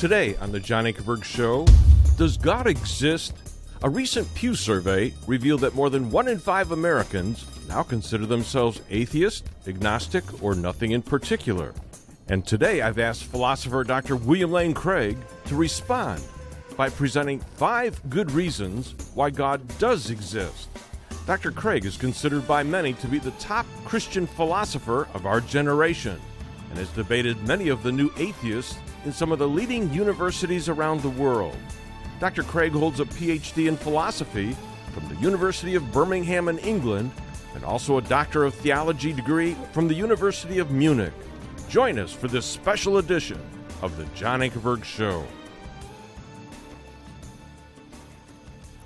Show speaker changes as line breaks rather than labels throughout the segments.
Today on The John Ankerberg Show, does God exist? A recent Pew survey revealed that more than one in five Americans now consider themselves atheist, agnostic, or nothing in particular. And today I've asked philosopher Dr. William Lane Craig to respond by presenting five good reasons why God does exist. Dr. Craig is considered by many to be the top Christian philosopher of our generation and has debated many of the new atheists in some of the leading universities around the world. Dr. Craig holds a PhD in philosophy from the University of Birmingham in England and also a Doctor of Theology degree from the University of Munich. Join us for this special edition of The John Ankerberg Show.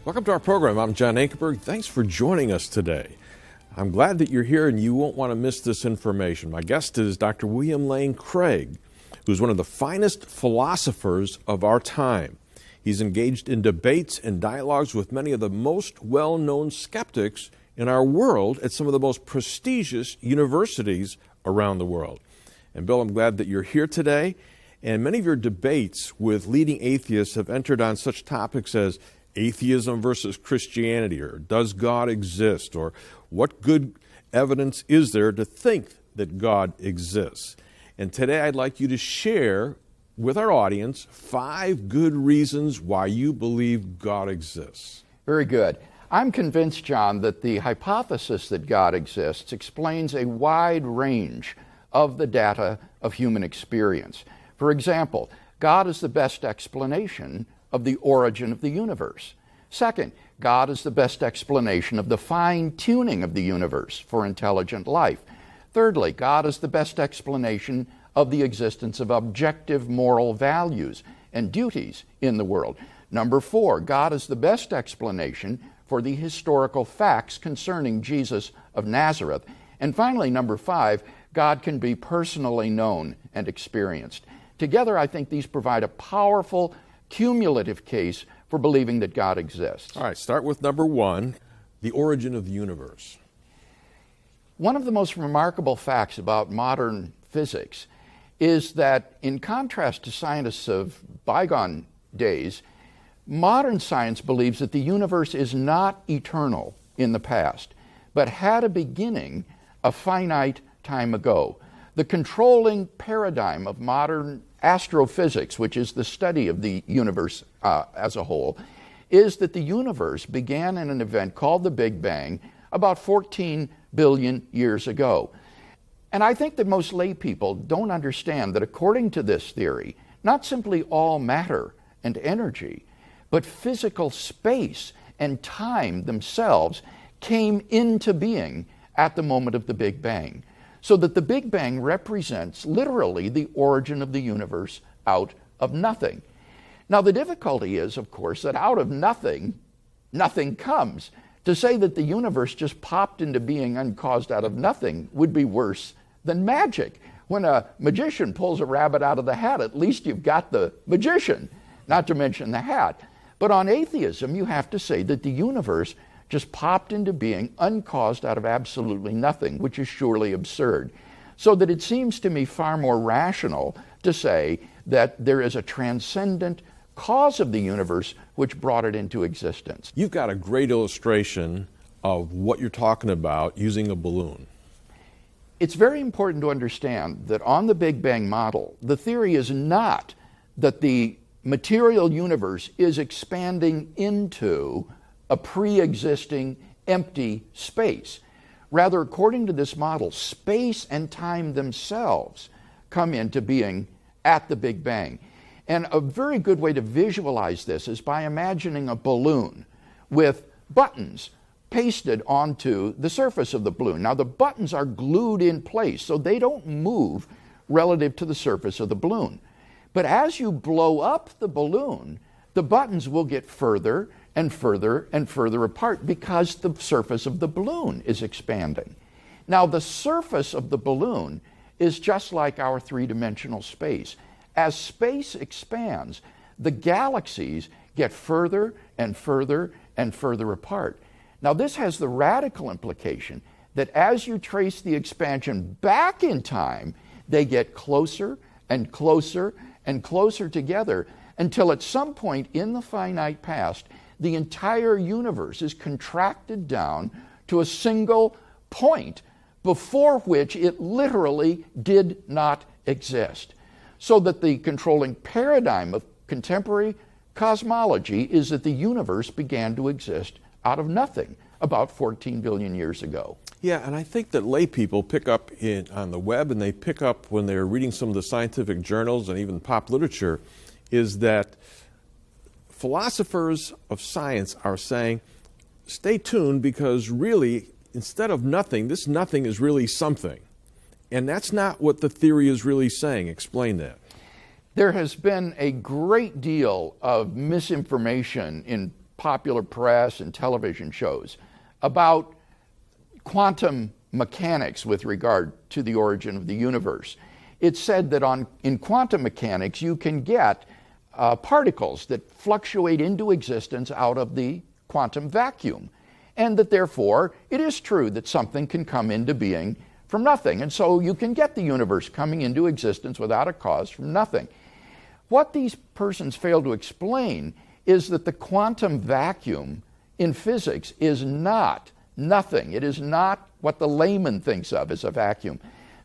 Welcome to our program. I'm John Ankerberg. Thanks for joining us today. I'm glad that you're here and you won't want to miss this information. My guest is Dr. William Lane Craig, who's one of the finest philosophers of our time. He's engaged in debates and dialogues with many of the most well known skeptics in our world at some of the most prestigious universities around the world. And Bill, I'm glad that you're here today. And many of your debates with leading atheists have entered on such topics as atheism versus Christianity, or does God exist, or what good evidence is there to think that God exists? And today I'd like you to share with our audience five good reasons why you believe God exists.
Very good. I'm convinced, John, that the hypothesis that God exists explains a wide range of the data of human experience. For example, God is the best explanation of the origin of the universe. Second, God is the best explanation of the fine tuning of the universe for intelligent life. Thirdly, God is the best explanation of the existence of objective moral values and duties in the world. Number four, God is the best explanation for the historical facts concerning Jesus of Nazareth. And finally, number five, God can be personally known and experienced. Together, I think these provide a powerful cumulative case for believing that God exists.
All right, start with number one the origin of the universe.
One of the most remarkable facts about modern physics is that, in contrast to scientists of bygone days, modern science believes that the universe is not eternal in the past, but had a beginning a finite time ago. The controlling paradigm of modern astrophysics, which is the study of the universe uh, as a whole, is that the universe began in an event called the Big Bang about 14 billion years ago. And I think that most lay people don't understand that according to this theory, not simply all matter and energy, but physical space and time themselves came into being at the moment of the Big Bang so that the Big Bang represents literally the origin of the universe out of nothing. Now, the difficulty is, of course, that out of nothing, nothing comes. To say that the universe just popped into being uncaused out of nothing would be worse than magic. When a magician pulls a rabbit out of the hat, at least you've got the magician, not to mention the hat. But on atheism, you have to say that the universe just popped into being uncaused out of absolutely nothing, which is surely absurd. So that it seems to me far more rational to say that there is a transcendent cause of the universe which brought it into existence.
You've got a great illustration of what you're talking about using a balloon.
It's very important to understand that on the Big Bang model, the theory is not that the material universe is expanding into a pre existing empty space. Rather, according to this model, space and time themselves come into being at the Big Bang. And a very good way to visualize this is by imagining a balloon with buttons pasted onto the surface of the balloon. Now, the buttons are glued in place, so they don't move relative to the surface of the balloon. But as you blow up the balloon, the buttons will get further and further and further apart because the surface of the balloon is expanding. Now, the surface of the balloon is just like our three dimensional space. As space expands, the galaxies get further and further and further apart. Now, this has the radical implication that as you trace the expansion back in time, they get closer and closer and closer together until at some point in the finite past, the entire universe is contracted down to a single point before which it literally did not exist. So that the controlling paradigm of contemporary cosmology is that the universe began to exist out of nothing about 14 billion years ago.
Yeah, and I think that lay people pick up in, on the web and they pick up when they're reading some of the scientific journals and even pop literature is that philosophers of science are saying, stay tuned because really, instead of nothing, this nothing is really something. And that's not what the theory is really saying. Explain that.
There has been a great deal of misinformation in popular press and television shows about quantum mechanics with regard to the origin of the universe. It's said that on, in quantum mechanics, you can get uh, particles that fluctuate into existence out of the quantum vacuum, and that therefore it is true that something can come into being from nothing. And so you can get the universe coming into existence without a cause from nothing. What these persons fail to explain is that the quantum vacuum in physics is not nothing. It is not what the layman thinks of as a vacuum.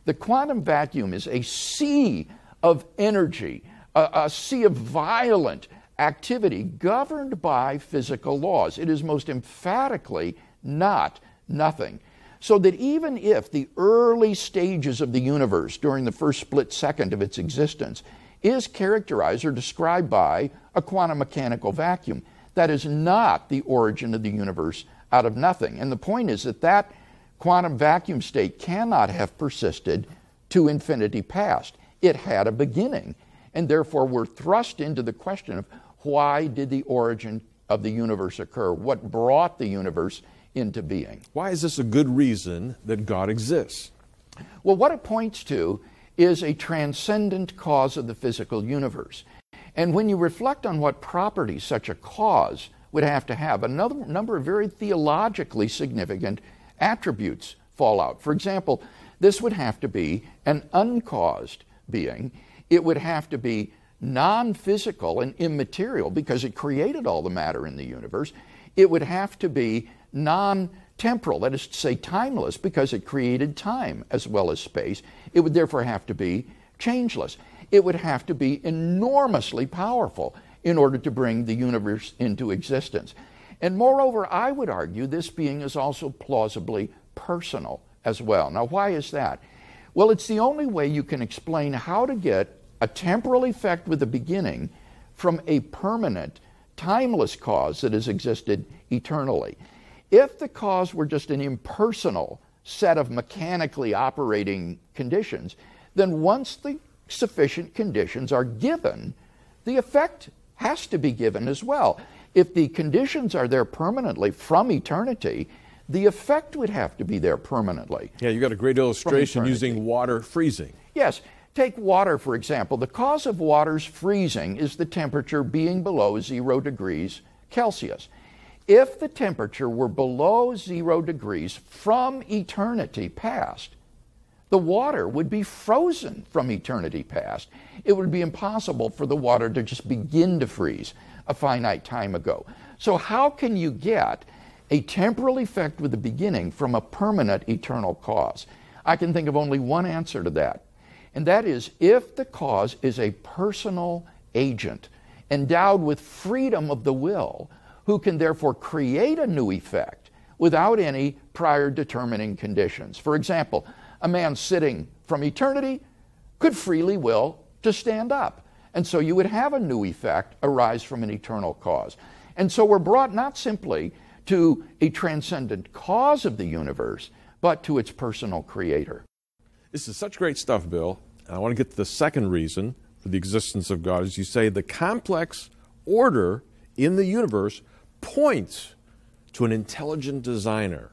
The quantum vacuum is a sea of energy, a, a sea of violent activity governed by physical laws. It is most emphatically not nothing. So that even if the early stages of the universe during the first split second of its existence is characterized or described by a quantum mechanical vacuum, that is not the origin of the universe out of nothing. And the point is that that quantum vacuum state cannot have persisted to infinity past. It had a beginning. And therefore, we're thrust into the question of why did the origin of the universe occur? What brought the universe into being?
Why is this a good reason that God exists?
Well, what it points to is a transcendent cause of the physical universe. And when you reflect on what properties such a cause would have to have, another number of very theologically significant attributes fall out. For example, this would have to be an uncaused being, it would have to be non physical and immaterial because it created all the matter in the universe. It would have to be non temporal, that is to say, timeless, because it created time as well as space. It would therefore have to be changeless. It would have to be enormously powerful in order to bring the universe into existence. And moreover, I would argue this being is also plausibly personal as well. Now, why is that? Well, it's the only way you can explain how to get a temporal effect with a beginning from a permanent, timeless cause that has existed eternally. If the cause were just an impersonal set of mechanically operating conditions, then once the sufficient conditions are given, the effect has to be given as well. If the conditions are there permanently from eternity, the effect would have to be there permanently.
Yeah, you got a great illustration using water freezing.
Yes. Take water, for example. The cause of water's freezing is the temperature being below zero degrees Celsius. If the temperature were below zero degrees from eternity past, the water would be frozen from eternity past. It would be impossible for the water to just begin to freeze a finite time ago. So, how can you get a temporal effect with a beginning from a permanent eternal cause? I can think of only one answer to that, and that is if the cause is a personal agent endowed with freedom of the will who can therefore create a new effect without any prior determining conditions. For example, a man sitting from eternity could freely will to stand up. And so you would have a new effect arise from an eternal cause. And so we're brought not simply to a transcendent cause of the universe, but to its personal creator.
This is such great stuff, Bill. And I want to get to the second reason for the existence of God. As you say, the complex order in the universe points to an intelligent designer.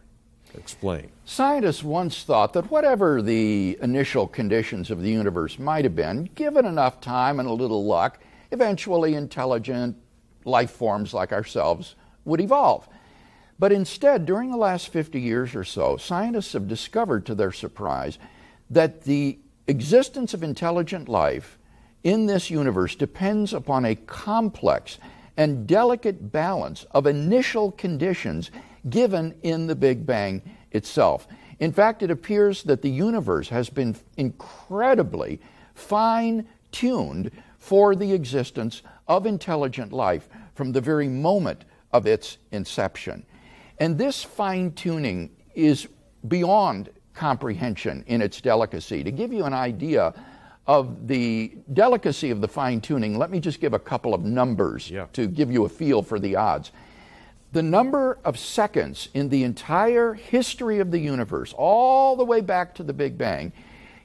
Explain.
Scientists once thought that whatever the initial conditions of the universe might have been, given enough time and a little luck, eventually intelligent life forms like ourselves would evolve. But instead, during the last 50 years or so, scientists have discovered to their surprise that the existence of intelligent life in this universe depends upon a complex and delicate balance of initial conditions given in the Big Bang itself. In fact, it appears that the universe has been incredibly fine tuned for the existence of intelligent life from the very moment of its inception. And this fine tuning is beyond comprehension in its delicacy. To give you an idea of the delicacy of the fine tuning, let me just give a couple of numbers
yeah.
to give you a feel for the odds. The number of seconds in the entire history of the universe, all the way back to the Big Bang,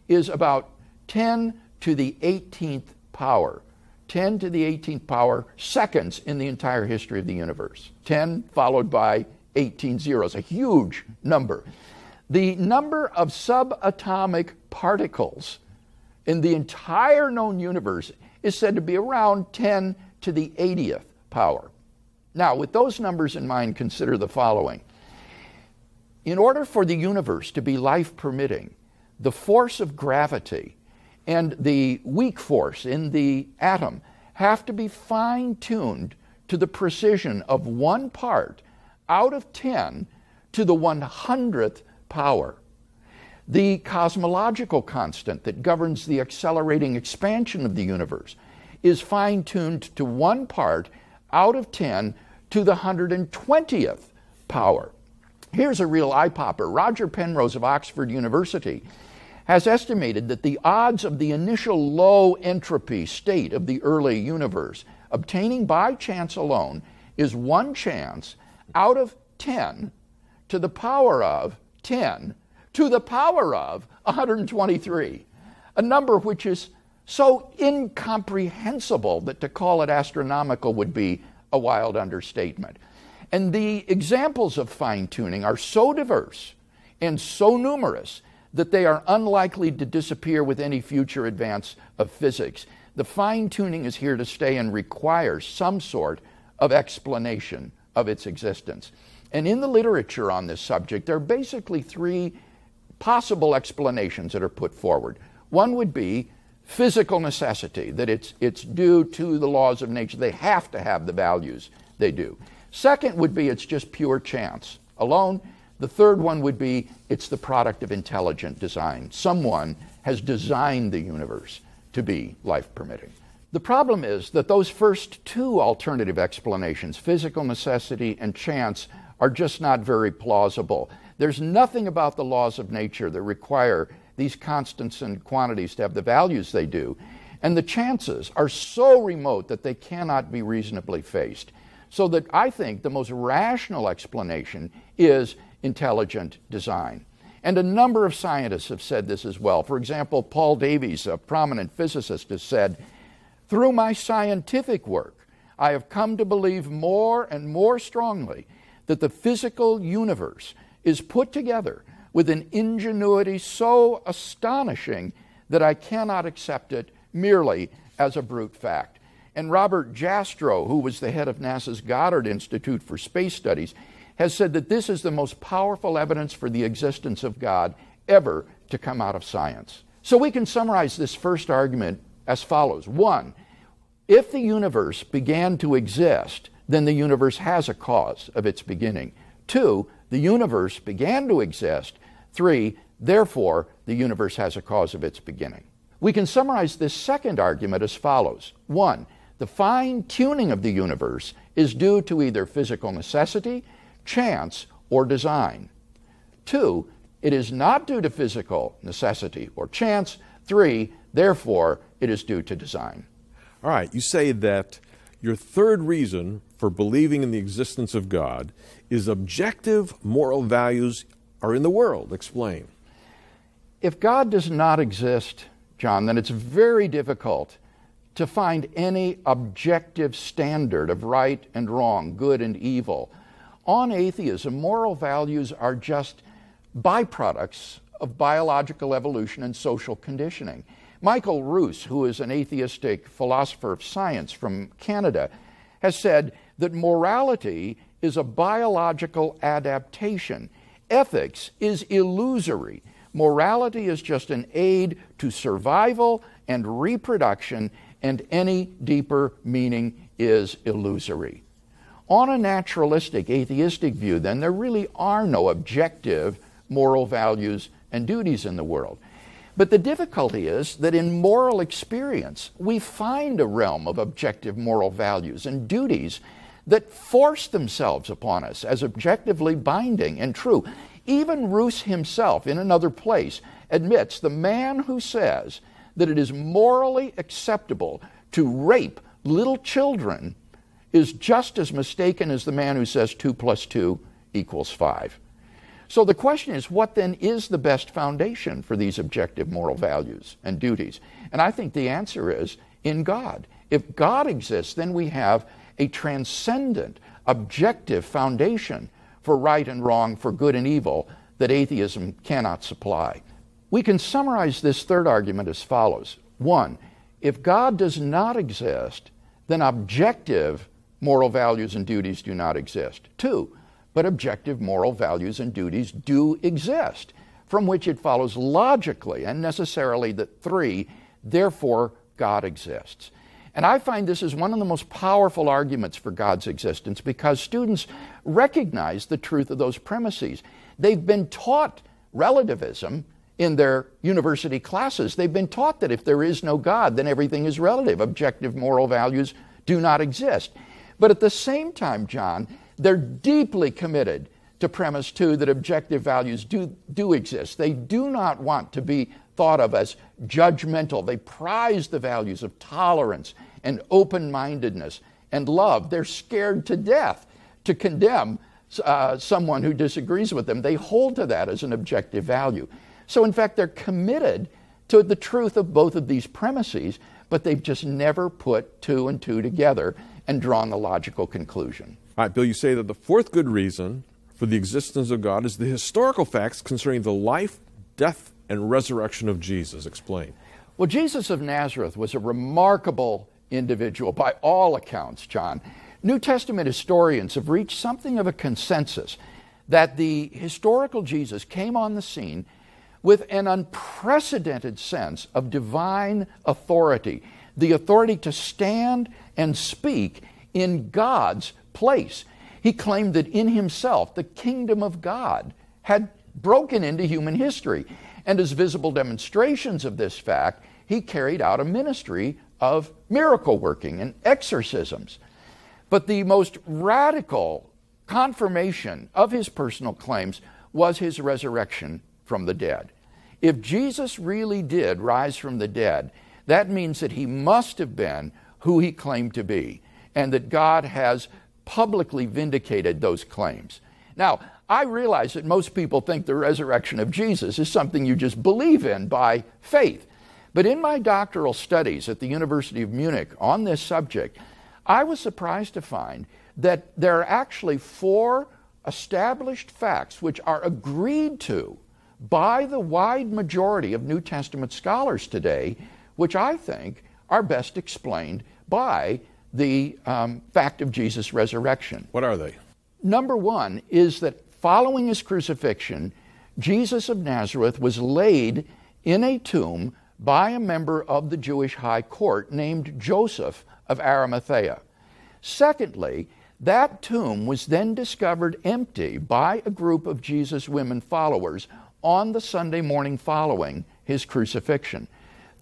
is about 10 to the 18th power. 10 to the 18th power seconds in the entire history of the universe. 10 followed by 18 zeros, a huge number. The number of subatomic particles in the entire known universe is said to be around 10 to the 80th power. Now, with those numbers in mind, consider the following. In order for the universe to be life permitting, the force of gravity and the weak force in the atom have to be fine tuned to the precision of one part out of 10 to the 100th power. The cosmological constant that governs the accelerating expansion of the universe is fine tuned to one part out of 10 to the 120th power. Here's a real eye popper. Roger Penrose of Oxford University has estimated that the odds of the initial low entropy state of the early universe obtaining by chance alone is one chance out of 10 to the power of 10 to the power of 123, a number which is so incomprehensible that to call it astronomical would be a wild understatement. And the examples of fine tuning are so diverse and so numerous that they are unlikely to disappear with any future advance of physics. The fine tuning is here to stay and requires some sort of explanation of its existence. And in the literature on this subject, there are basically three possible explanations that are put forward. One would be physical necessity, that it's, it's due to the laws of nature. They have to have the values they do. Second would be it's just pure chance alone. The third one would be it's the product of intelligent design. Someone has designed the universe to be life permitting. The problem is that those first two alternative explanations, physical necessity and chance, are just not very plausible. There's nothing about the laws of nature that require these constants and quantities to have the values they do. And the chances are so remote that they cannot be reasonably faced. So that I think the most rational explanation is intelligent design. And a number of scientists have said this as well. For example, Paul Davies, a prominent physicist, has said, Through my scientific work, I have come to believe more and more strongly that the physical universe is put together with an ingenuity so astonishing that I cannot accept it merely as a brute fact. And Robert Jastrow, who was the head of NASA's Goddard Institute for Space Studies, has said that this is the most powerful evidence for the existence of God ever to come out of science. So we can summarize this first argument as follows One, if the universe began to exist, then the universe has a cause of its beginning. Two, the universe began to exist. Three, therefore, the universe has a cause of its beginning. We can summarize this second argument as follows One, the fine tuning of the universe is due to either physical necessity, chance, or design. Two, it is not due to physical necessity or chance. Three, therefore, it is due to design.
All right, you say that your third reason for believing in the existence of God is objective moral values are in the world. Explain.
If God does not exist, John, then it's very difficult to find any objective standard of right and wrong, good and evil. On atheism, moral values are just byproducts of biological evolution and social conditioning. Michael Ruse, who is an atheistic philosopher of science from Canada, has said that morality is a biological adaptation. Ethics is illusory. Morality is just an aid to survival and reproduction, and any deeper meaning is illusory. On a naturalistic, atheistic view, then, there really are no objective moral values and duties in the world. But the difficulty is that in moral experience, we find a realm of objective moral values and duties that force themselves upon us as objectively binding and true. Even Ruse himself, in another place, admits the man who says that it is morally acceptable to rape little children is just as mistaken as the man who says 2 plus 2 equals 5. So the question is what then is the best foundation for these objective moral values and duties? And I think the answer is in God. If God exists, then we have a transcendent, objective foundation for right and wrong, for good and evil that atheism cannot supply. We can summarize this third argument as follows one, if God does not exist, then objective moral values and duties do not exist. Two, but objective moral values and duties do exist, from which it follows logically and necessarily that three, therefore, God exists. And I find this is one of the most powerful arguments for God's existence because students recognize the truth of those premises. They've been taught relativism in their university classes. They've been taught that if there is no God, then everything is relative. Objective moral values do not exist. But at the same time, John, they're deeply committed to premise two that objective values do, do exist. They do not want to be thought of as judgmental. They prize the values of tolerance and open mindedness and love. They're scared to death to condemn uh, someone who disagrees with them. They hold to that as an objective value. So, in fact, they're committed to the truth of both of these premises, but they've just never put two and two together and drawn the logical conclusion.
All right, Bill, you say that the fourth good reason for the existence of God is the historical facts concerning the life, death, and resurrection of Jesus. Explain.
Well, Jesus of Nazareth was a remarkable individual by all accounts, John. New Testament historians have reached something of a consensus that the historical Jesus came on the scene with an unprecedented sense of divine authority, the authority to stand and speak in God's place. He claimed that in himself the kingdom of God had broken into human history. And as visible demonstrations of this fact, he carried out a ministry of miracle working and exorcisms. But the most radical confirmation of his personal claims was his resurrection from the dead. If Jesus really did rise from the dead, that means that he must have been who he claimed to be, and that God has publicly vindicated those claims. Now, I realize that most people think the resurrection of Jesus is something you just believe in by faith. But in my doctoral studies at the University of Munich on this subject, I was surprised to find that there are actually four established facts which are agreed to by the wide majority of New Testament scholars today, which I think are best explained by the um, fact of Jesus' resurrection.
What are they?
Number one is that following his crucifixion, Jesus of Nazareth was laid in a tomb by a member of the Jewish high court named Joseph of Arimathea. Secondly, that tomb was then discovered empty by a group of Jesus' women followers on the Sunday morning following his crucifixion.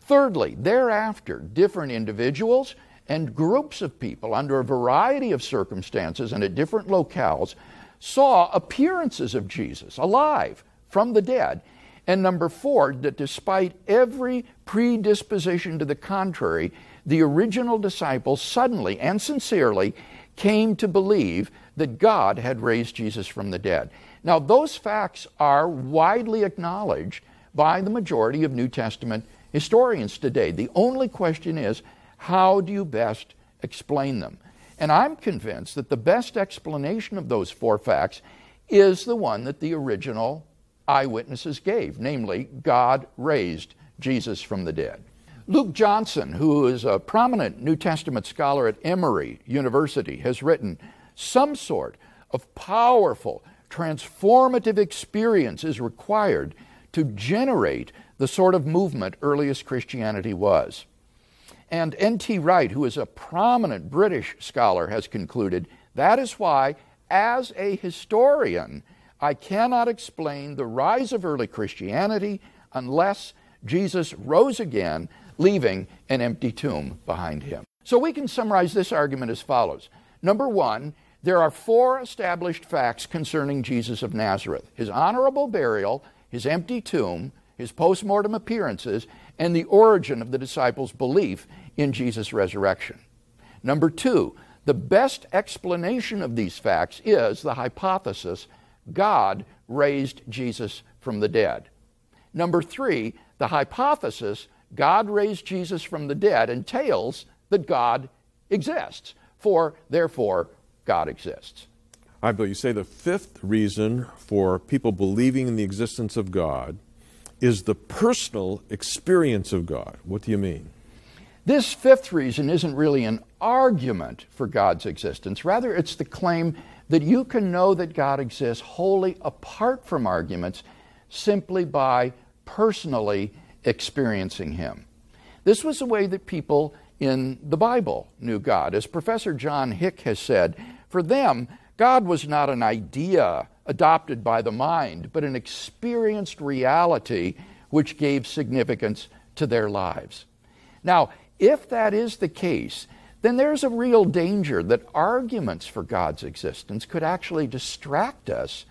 Thirdly, thereafter, different individuals and groups of people under a variety of circumstances and at different locales saw appearances of Jesus alive from the dead. And number four, that despite every predisposition to the contrary, the original disciples suddenly and sincerely came to believe that God had raised Jesus from the dead. Now, those facts are widely acknowledged by the majority of New Testament historians today. The only question is how do you best explain them? And I'm convinced that the best explanation of those four facts is the one that the original eyewitnesses gave namely, God raised Jesus from the dead. Luke Johnson, who is a prominent New Testament scholar at Emory University, has written some sort of powerful transformative experience is required to generate the sort of movement earliest Christianity was. And N.T. Wright, who is a prominent British scholar, has concluded that is why, as a historian, I cannot explain the rise of early Christianity unless Jesus rose again, leaving an empty tomb behind him. So we can summarize this argument as follows. Number one, there are four established facts concerning Jesus of Nazareth his honorable burial, his empty tomb, his post mortem appearances, and the origin of the disciples' belief in Jesus' resurrection. Number two, the best explanation of these facts is the hypothesis God raised Jesus from the dead. Number three, the hypothesis God raised Jesus from the dead entails that God exists, for therefore God exists.
I believe you say the fifth reason for people believing in the existence of God is the personal experience of God. What do you mean?
This fifth reason isn't really an argument for God's existence. Rather, it's the claim that you can know that God exists wholly apart from arguments simply by personally experiencing Him. This was the way that people in the Bible knew God. As Professor John Hick has said, for them, God was not an idea adopted by the mind, but an experienced reality which gave significance to their lives. Now, if that is the case, then there's a real danger that arguments for God's existence could actually distract us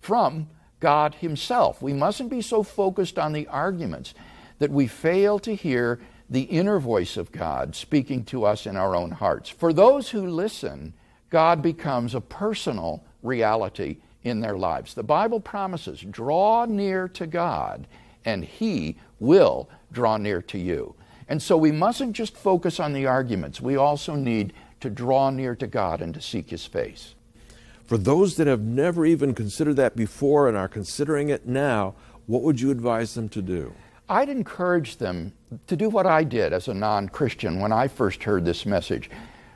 from God Himself. We mustn't be so focused on the arguments that we fail to hear the inner voice of God speaking to us in our own hearts. For those who listen, God becomes a personal reality in their lives. The Bible promises draw near to God, and He will draw near to you. And so we mustn't just focus on the arguments, we also need to draw near to God and to seek His face.
For those that have never even considered that before and are considering it now, what would you advise them to do?
I'd encourage them to do what I did as a non Christian when I first heard this message.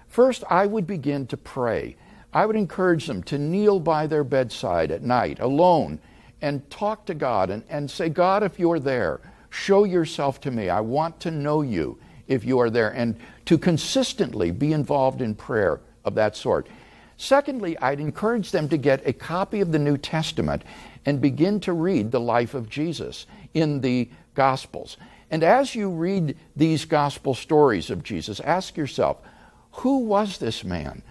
First, I would begin to pray. I would encourage them to kneel by their bedside at night alone and talk to God and, and say, God, if you're there, show yourself to me. I want to know you if you are there, and to consistently be involved in prayer of that sort. Secondly, I'd encourage them to get a copy of the New Testament and begin to read the life of Jesus in the Gospels. And as you read these Gospel stories of Jesus, ask yourself, who was this man?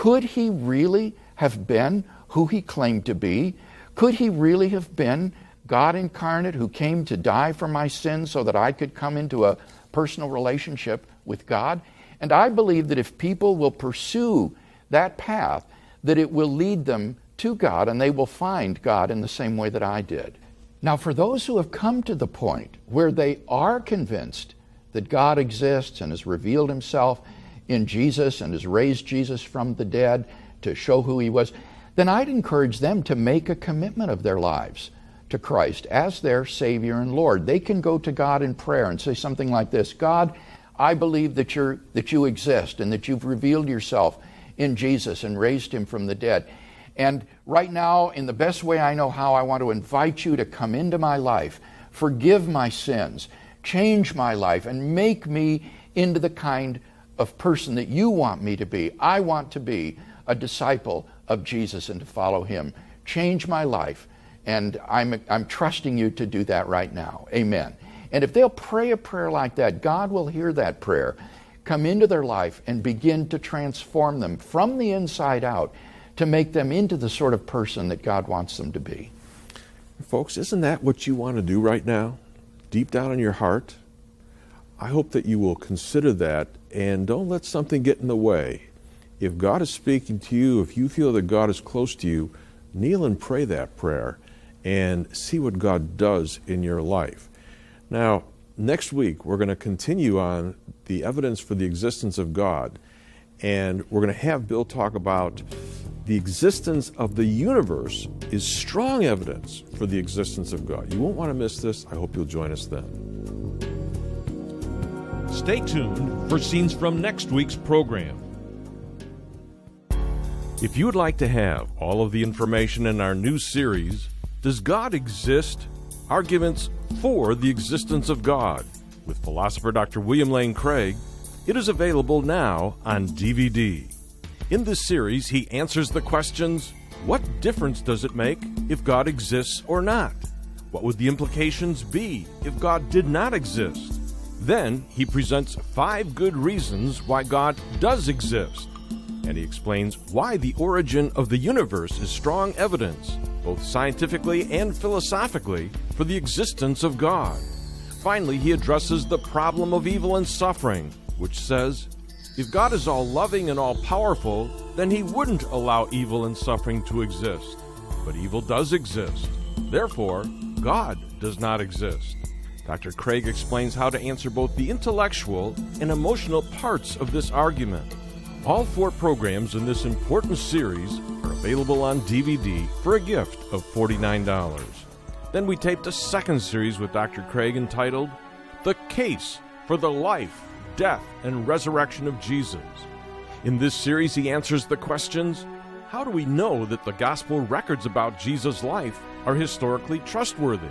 Could he really have been who he claimed to be? Could he really have been God incarnate who came to die for my sins so that I could come into a personal relationship with God? And I believe that if people will pursue that path, that it will lead them to God and they will find God in the same way that I did. Now, for those who have come to the point where they are convinced that God exists and has revealed himself in Jesus and has raised Jesus from the dead to show who he was, then I'd encourage them to make a commitment of their lives to Christ as their Savior and Lord. They can go to God in prayer and say something like this God, I believe that, you're, that you exist and that you've revealed yourself in Jesus and raised him from the dead. And right now, in the best way I know how, I want to invite you to come into my life, forgive my sins, change my life, and make me into the kind of person that you want me to be. I want to be a disciple of Jesus and to follow him. Change my life. And I'm, I'm trusting you to do that right now. Amen. And if they'll pray a prayer like that, God will hear that prayer, come into their life, and begin to transform them from the inside out to make them into the sort of person that God wants them to be.
Folks, isn't that what you want to do right now? Deep down in your heart? I hope that you will consider that and don't let something get in the way. If God is speaking to you, if you feel that God is close to you, kneel and pray that prayer and see what God does in your life. Now, next week, we're going to continue on the evidence for the existence of God, and we're going to have Bill talk about the existence of the universe is strong evidence for the existence of God. You won't want to miss this. I hope you'll join us then. Stay tuned for scenes from next week's program. If you would like to have all of the information in our new series, Does God Exist? Arguments for the Existence of God, with philosopher Dr. William Lane Craig, It is available now on DVD. In this series, he answers the questions What difference does it make if God exists or not? What would the implications be if God did not exist? Then he presents five good reasons why God does exist. And he explains why the origin of the universe is strong evidence, both scientifically and philosophically, for the existence of God. Finally, he addresses the problem of evil and suffering, which says, if God is all loving and all powerful, then he wouldn't allow evil and suffering to exist. But evil does exist. Therefore, God does not exist. Dr. Craig explains how to answer both the intellectual and emotional parts of this argument. All four programs in this important series are available on DVD for a gift of $49. Then we taped a second series with Dr. Craig entitled The Case for the Life, Death, and Resurrection of Jesus. In this series, he answers the questions How do we know that the gospel records about Jesus' life are historically trustworthy?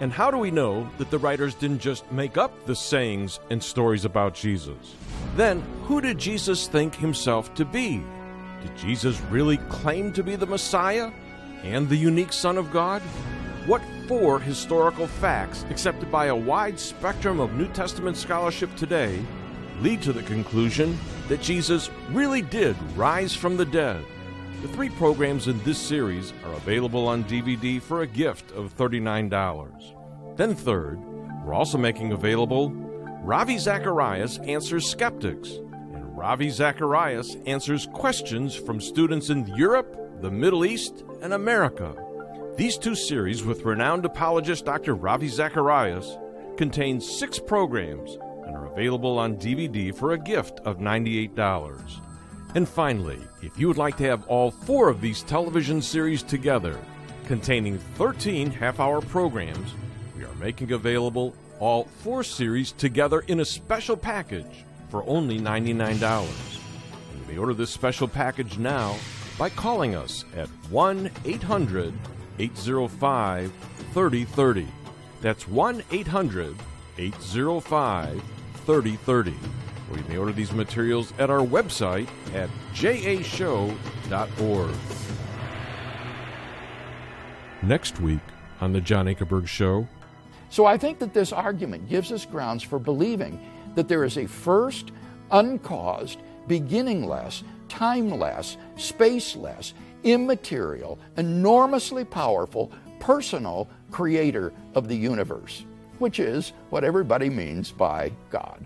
And how do we know that the writers didn't just make up the sayings and stories about Jesus? Then, who did Jesus think himself to be? Did Jesus really claim to be the Messiah and the unique Son of God? What four historical facts, accepted by a wide spectrum of New Testament scholarship today, lead to the conclusion that Jesus really did rise from the dead? The three programs in this series are available on DVD for a gift of $39. Then, third, we're also making available Ravi Zacharias Answers Skeptics, and Ravi Zacharias answers questions from students in Europe, the Middle East, and America. These two series with renowned apologist Dr. Ravi Zacharias contain six programs and are available on DVD for a gift of $98. And finally, if you would like to have all four of these television series together, containing 13 half hour programs, we are making available all four series together in a special package for only $99. You may order this special package now by calling us at 1 800 805 3030. That's 1 800 805 3030. Or you may order these materials at our website at jashow.org. Next week on The John Ankerberg Show.
So I think that this argument gives us grounds for believing that there is a first, uncaused, beginningless, timeless, spaceless, immaterial, enormously powerful, personal creator of the universe, which is what everybody means by God.